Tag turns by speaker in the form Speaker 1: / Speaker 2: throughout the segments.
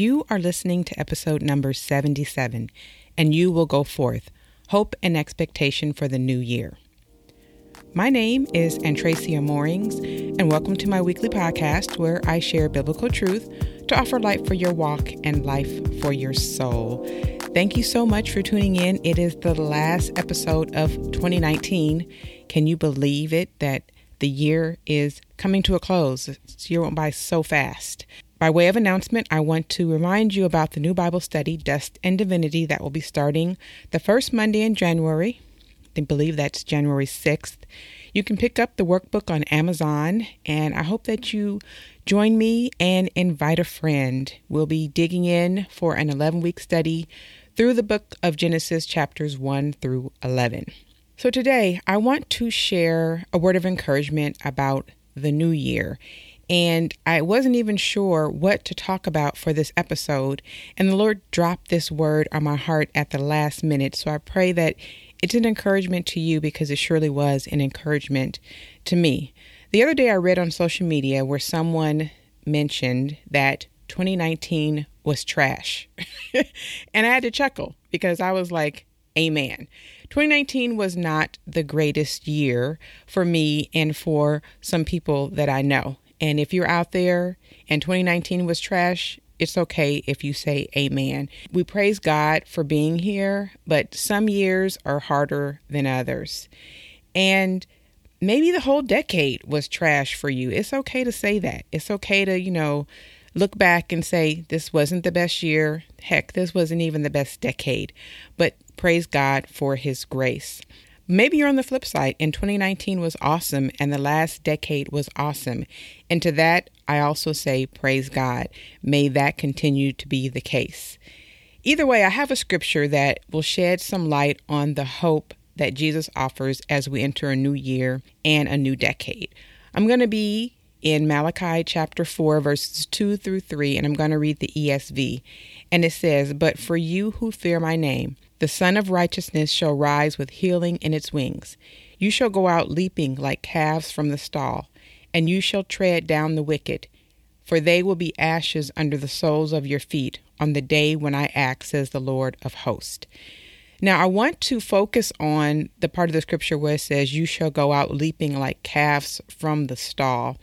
Speaker 1: You are listening to episode number 77, and you will go forth. Hope and expectation for the new year. My name is Antrecia Moorings, and welcome to my weekly podcast where I share biblical truth to offer light for your walk and life for your soul. Thank you so much for tuning in. It is the last episode of 2019. Can you believe it that the year is coming to a close? This year went by so fast. By way of announcement, I want to remind you about the new Bible study, Dust and Divinity, that will be starting the first Monday in January. I believe that's January 6th. You can pick up the workbook on Amazon, and I hope that you join me and invite a friend. We'll be digging in for an 11 week study through the book of Genesis, chapters 1 through 11. So today, I want to share a word of encouragement about the new year and I wasn't even sure what to talk about for this episode. And the Lord dropped this word on my heart at the last minute. So I pray that it's an encouragement to you because it surely was an encouragement to me. The other day I read on social media where someone mentioned that 2019 was trash. and I had to chuckle because I was like, Amen. 2019 was not the greatest year for me and for some people that I know. And if you're out there and 2019 was trash, it's okay if you say amen. We praise God for being here, but some years are harder than others. And maybe the whole decade was trash for you. It's okay to say that. It's okay to, you know, look back and say, this wasn't the best year. Heck, this wasn't even the best decade. But praise God for His grace. Maybe you're on the flip side and 2019 was awesome and the last decade was awesome. And to that, I also say, praise God. May that continue to be the case. Either way, I have a scripture that will shed some light on the hope that Jesus offers as we enter a new year and a new decade. I'm going to be in Malachi chapter 4, verses 2 through 3, and I'm going to read the ESV. And it says, But for you who fear my name, the Sun of Righteousness shall rise with healing in its wings. You shall go out leaping like calves from the stall, and you shall tread down the wicked, for they will be ashes under the soles of your feet on the day when I act, says the Lord of hosts. Now, I want to focus on the part of the scripture where it says, You shall go out leaping like calves from the stall.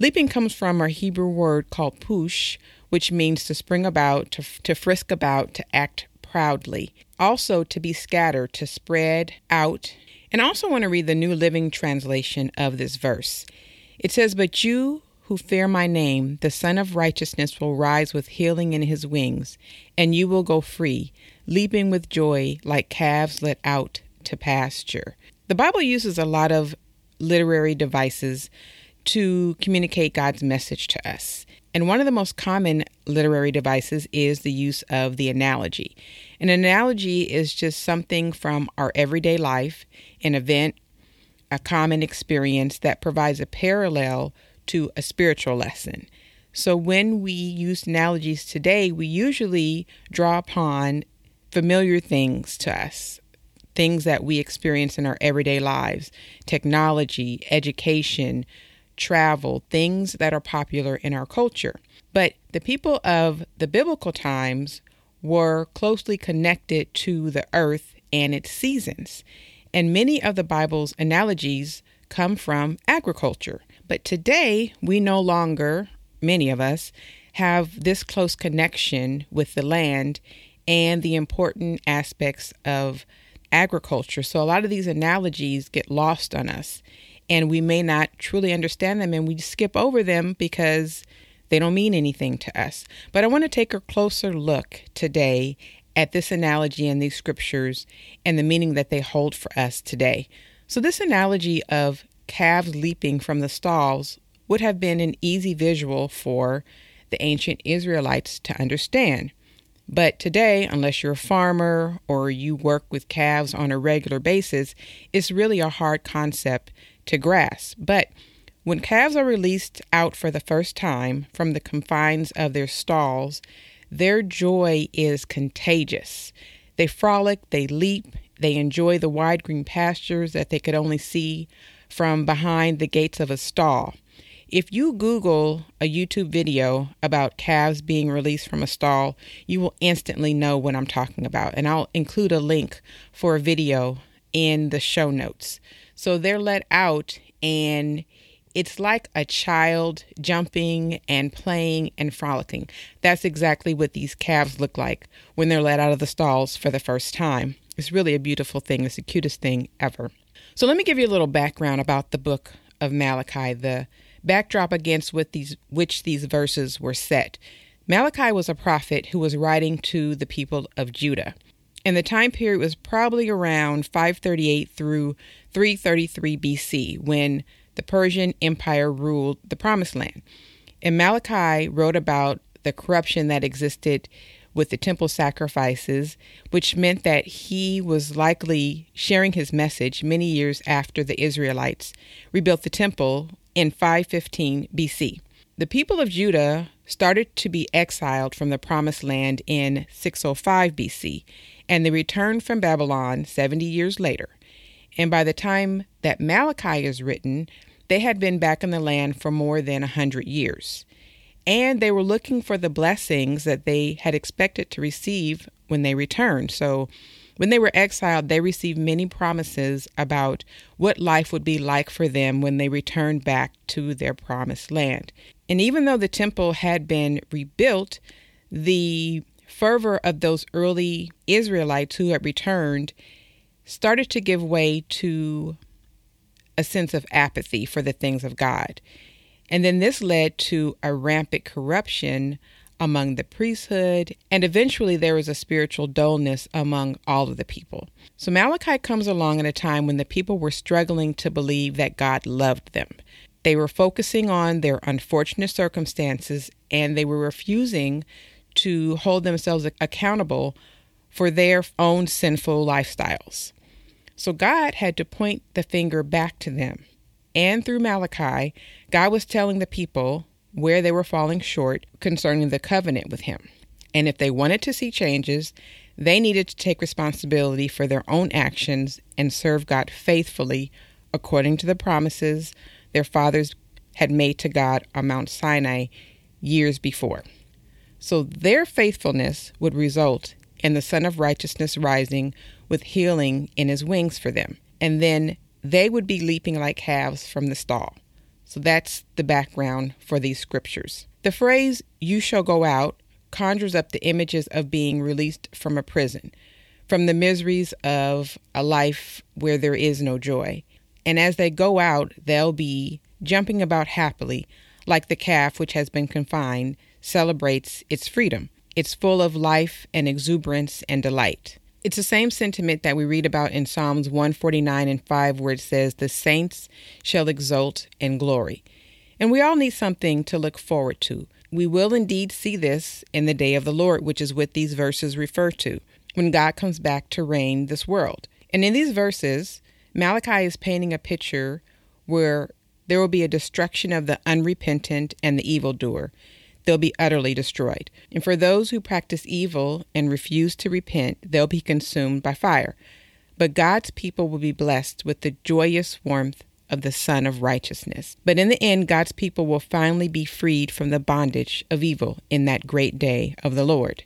Speaker 1: Leaping comes from a Hebrew word called push, which means to spring about, to, to frisk about, to act proudly. Also, to be scattered, to spread out. And I also want to read the New Living Translation of this verse. It says, But you who fear my name, the Sun of Righteousness will rise with healing in his wings, and you will go free, leaping with joy like calves let out to pasture. The Bible uses a lot of literary devices to communicate God's message to us. And one of the most common literary devices is the use of the analogy. An analogy is just something from our everyday life, an event, a common experience that provides a parallel to a spiritual lesson. So when we use analogies today, we usually draw upon familiar things to us, things that we experience in our everyday lives, technology, education, travel, things that are popular in our culture. But the people of the biblical times were closely connected to the earth and its seasons. And many of the Bible's analogies come from agriculture. But today, we no longer, many of us, have this close connection with the land and the important aspects of agriculture. So a lot of these analogies get lost on us and we may not truly understand them and we skip over them because they don't mean anything to us. But I want to take a closer look today at this analogy and these scriptures and the meaning that they hold for us today. So, this analogy of calves leaping from the stalls would have been an easy visual for the ancient Israelites to understand. But today, unless you're a farmer or you work with calves on a regular basis, it's really a hard concept to grasp. But when calves are released out for the first time from the confines of their stalls, their joy is contagious. They frolic, they leap, they enjoy the wide green pastures that they could only see from behind the gates of a stall. If you Google a YouTube video about calves being released from a stall, you will instantly know what I'm talking about. And I'll include a link for a video in the show notes. So they're let out, and it's like a child jumping and playing and frolicking. That's exactly what these calves look like when they're let out of the stalls for the first time. It's really a beautiful thing. It's the cutest thing ever. So let me give you a little background about the book of Malachi, the backdrop against these, which these verses were set. Malachi was a prophet who was writing to the people of Judah. And the time period was probably around 538 through 333 BC when the Persian Empire ruled the Promised Land. And Malachi wrote about the corruption that existed with the temple sacrifices, which meant that he was likely sharing his message many years after the Israelites rebuilt the temple in 515 BC. The people of Judah started to be exiled from the Promised Land in 605 BC, and they returned from Babylon 70 years later. And by the time that Malachi is written, they had been back in the land for more than a hundred years and they were looking for the blessings that they had expected to receive when they returned. So, when they were exiled, they received many promises about what life would be like for them when they returned back to their promised land. And even though the temple had been rebuilt, the fervor of those early Israelites who had returned started to give way to a sense of apathy for the things of God. And then this led to a rampant corruption among the priesthood, and eventually there was a spiritual dullness among all of the people. So Malachi comes along at a time when the people were struggling to believe that God loved them. They were focusing on their unfortunate circumstances and they were refusing to hold themselves accountable for their own sinful lifestyles. So God had to point the finger back to them and through Malachi, God was telling the people where they were falling short concerning the covenant with Him. And if they wanted to see changes, they needed to take responsibility for their own actions and serve God faithfully according to the promises their fathers had made to God on Mount Sinai years before. So their faithfulness would result in the Son of Righteousness rising with healing in his wings for them. And then they would be leaping like calves from the stall. So that's the background for these scriptures. The phrase, you shall go out, conjures up the images of being released from a prison, from the miseries of a life where there is no joy. And as they go out, they'll be jumping about happily, like the calf which has been confined celebrates its freedom. It's full of life and exuberance and delight. It's the same sentiment that we read about in Psalms 149 and 5, where it says, The saints shall exult in glory. And we all need something to look forward to. We will indeed see this in the day of the Lord, which is what these verses refer to, when God comes back to reign this world. And in these verses, Malachi is painting a picture where there will be a destruction of the unrepentant and the evildoer they'll be utterly destroyed. And for those who practice evil and refuse to repent, they'll be consumed by fire. But God's people will be blessed with the joyous warmth of the Sun of Righteousness. But in the end, God's people will finally be freed from the bondage of evil in that great day of the Lord.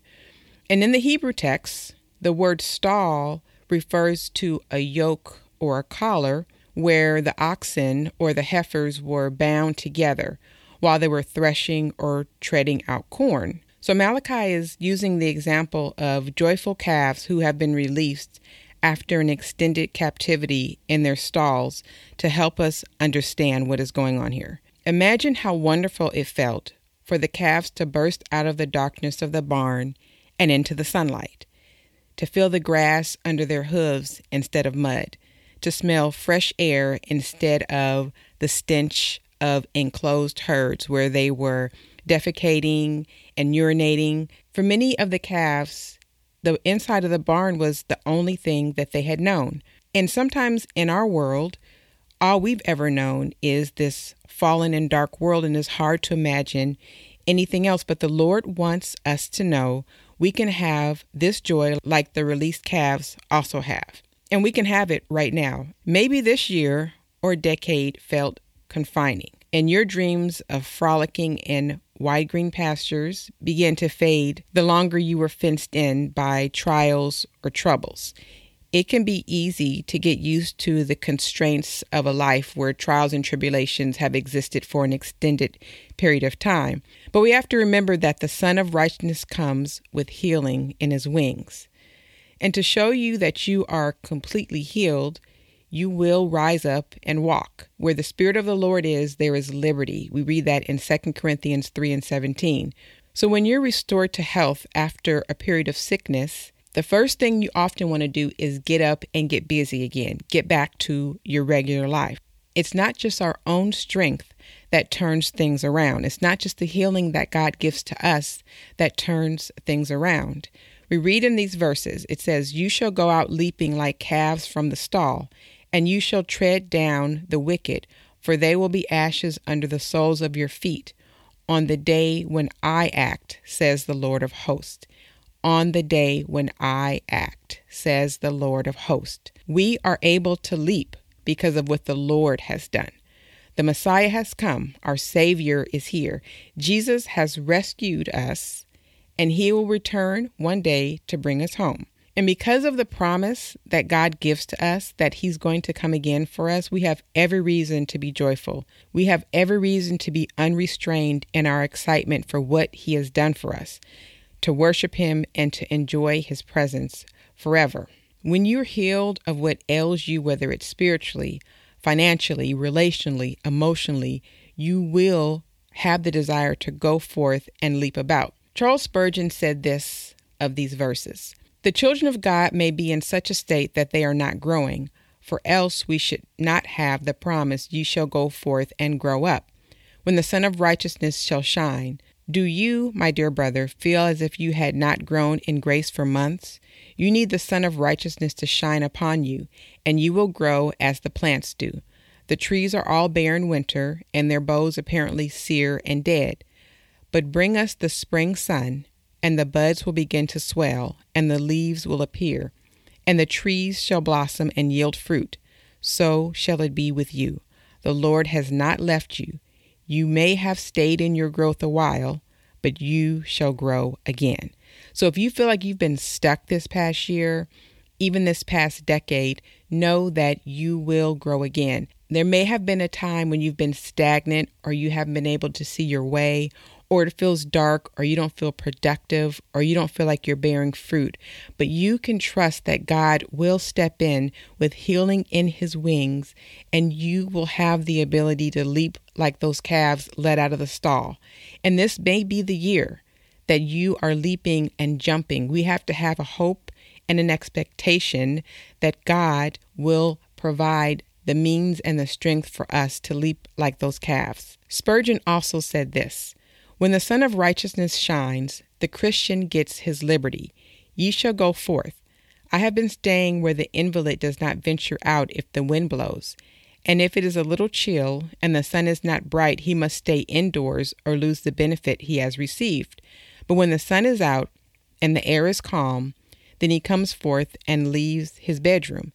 Speaker 1: And in the Hebrew text, the word stall refers to a yoke or a collar where the oxen or the heifers were bound together while they were threshing or treading out corn. So Malachi is using the example of joyful calves who have been released after an extended captivity in their stalls to help us understand what is going on here. Imagine how wonderful it felt for the calves to burst out of the darkness of the barn and into the sunlight, to feel the grass under their hooves instead of mud, to smell fresh air instead of the stench of enclosed herds where they were defecating and urinating. For many of the calves, the inside of the barn was the only thing that they had known. And sometimes in our world, all we've ever known is this fallen and dark world, and it's hard to imagine anything else. But the Lord wants us to know we can have this joy like the released calves also have. And we can have it right now. Maybe this year or decade felt confining. and your dreams of frolicking in wide green pastures begin to fade the longer you were fenced in by trials or troubles. It can be easy to get used to the constraints of a life where trials and tribulations have existed for an extended period of time. But we have to remember that the Son of Righteousness comes with healing in his wings. And to show you that you are completely healed, you will rise up and walk. Where the Spirit of the Lord is, there is liberty. We read that in 2 Corinthians 3 and 17. So when you're restored to health after a period of sickness, the first thing you often want to do is get up and get busy again, get back to your regular life. It's not just our own strength that turns things around. It's not just the healing that God gives to us that turns things around. We read in these verses, it says, You shall go out leaping like calves from the stall, and you shall tread down the wicked, for they will be ashes under the soles of your feet on the day when I act, says the Lord of hosts. On the day when I act, says the Lord of hosts. We are able to leap because of what the Lord has done. The Messiah has come, our Savior is here. Jesus has rescued us, and He will return one day to bring us home. And because of the promise that God gives to us that He's going to come again for us, we have every reason to be joyful. We have every reason to be unrestrained in our excitement for what He has done for us, to worship Him and to enjoy His presence forever. When you're healed of what ails you, whether it's spiritually, financially, relationally, emotionally, you will have the desire to go forth and leap about. Charles Spurgeon said this of these verses the children of God may be in such a state that they are not growing, for else we should not have the promise, You shall go forth and grow up, when the Sun of Righteousness shall shine. Do you, my dear brother, feel as if you had not grown in grace for months? You need the Sun of Righteousness to shine upon you, and you will grow as the plants do. The trees are all bare in winter, and their boughs apparently sere and dead. But bring us the spring sun, and the buds will begin to swell, and the leaves will appear, and the trees shall blossom and yield fruit. So shall it be with you. The Lord has not left you. You may have stayed in your growth a while, but you shall grow again. So if you feel like you've been stuck this past year, even this past decade, know that you will grow again. There may have been a time when you've been stagnant or you haven't been able to see your way or it feels dark, or you don't feel productive, or you don't feel like you're bearing fruit. But you can trust that God will step in with healing in his wings, and you will have the ability to leap like those calves let out of the stall. And this may be the year that you are leaping and jumping. We have to have a hope and an expectation that God will provide the means and the strength for us to leap like those calves. Spurgeon also said this when the Sun of Righteousness shines, the Christian gets his liberty. Ye shall go forth. I have been staying where the invalid does not venture out if the wind blows. And if it is a little chill and the sun is not bright, he must stay indoors or lose the benefit he has received. But when the sun is out and the air is calm, then he comes forth and leaves his bedroom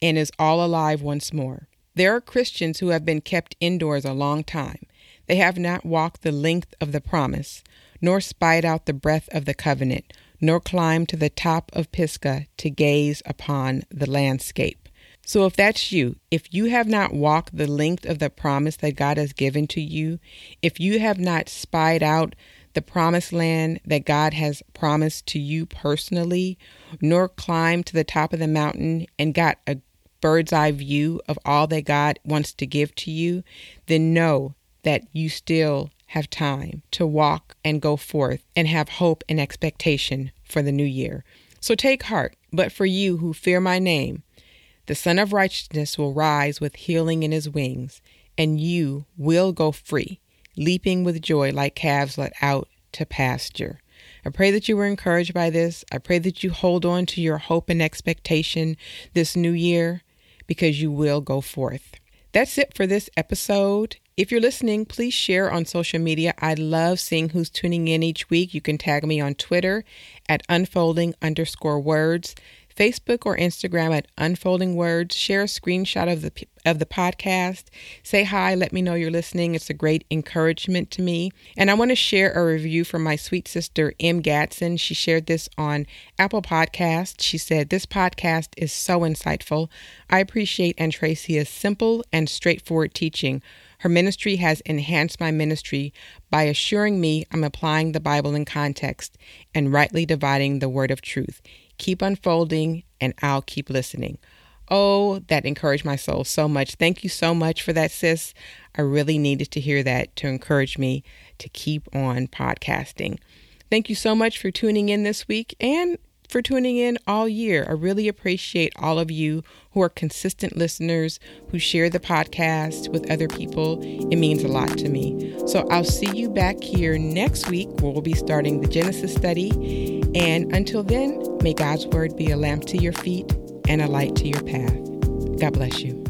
Speaker 1: and is all alive once more. There are Christians who have been kept indoors a long time. They have not walked the length of the promise, nor spied out the breadth of the covenant, nor climbed to the top of Pisgah to gaze upon the landscape. So, if that's you, if you have not walked the length of the promise that God has given to you, if you have not spied out the promised land that God has promised to you personally, nor climbed to the top of the mountain and got a bird's eye view of all that God wants to give to you, then know that you still have time to walk and go forth and have hope and expectation for the new year. So take heart. But for you who fear my name, the Sun of Righteousness will rise with healing in his wings, and you will go free, leaping with joy like calves let out to pasture. I pray that you were encouraged by this. I pray that you hold on to your hope and expectation this new year because you will go forth. That's it for this episode. If you're listening, please share on social media. I love seeing who's tuning in each week. You can tag me on Twitter at unfolding underscore words, Facebook or Instagram at Unfolding Words. Share a screenshot of the of the podcast. Say hi, let me know you're listening. It's a great encouragement to me. And I want to share a review from my sweet sister M Gatson. She shared this on Apple Podcast. She said, "This podcast is so insightful. I appreciate Antrecia's simple and straightforward teaching." Her ministry has enhanced my ministry by assuring me I'm applying the Bible in context and rightly dividing the word of truth. Keep unfolding, and I'll keep listening. Oh, that encouraged my soul so much. Thank you so much for that, sis. I really needed to hear that to encourage me to keep on podcasting. Thank you so much for tuning in this week and for tuning in all year. I really appreciate all of you who are consistent listeners, who share the podcast with other people. It means a lot to me. So I'll see you back here next week where we'll be starting the Genesis study. And until then, may God's word be a lamp to your feet and a light to your path. God bless you.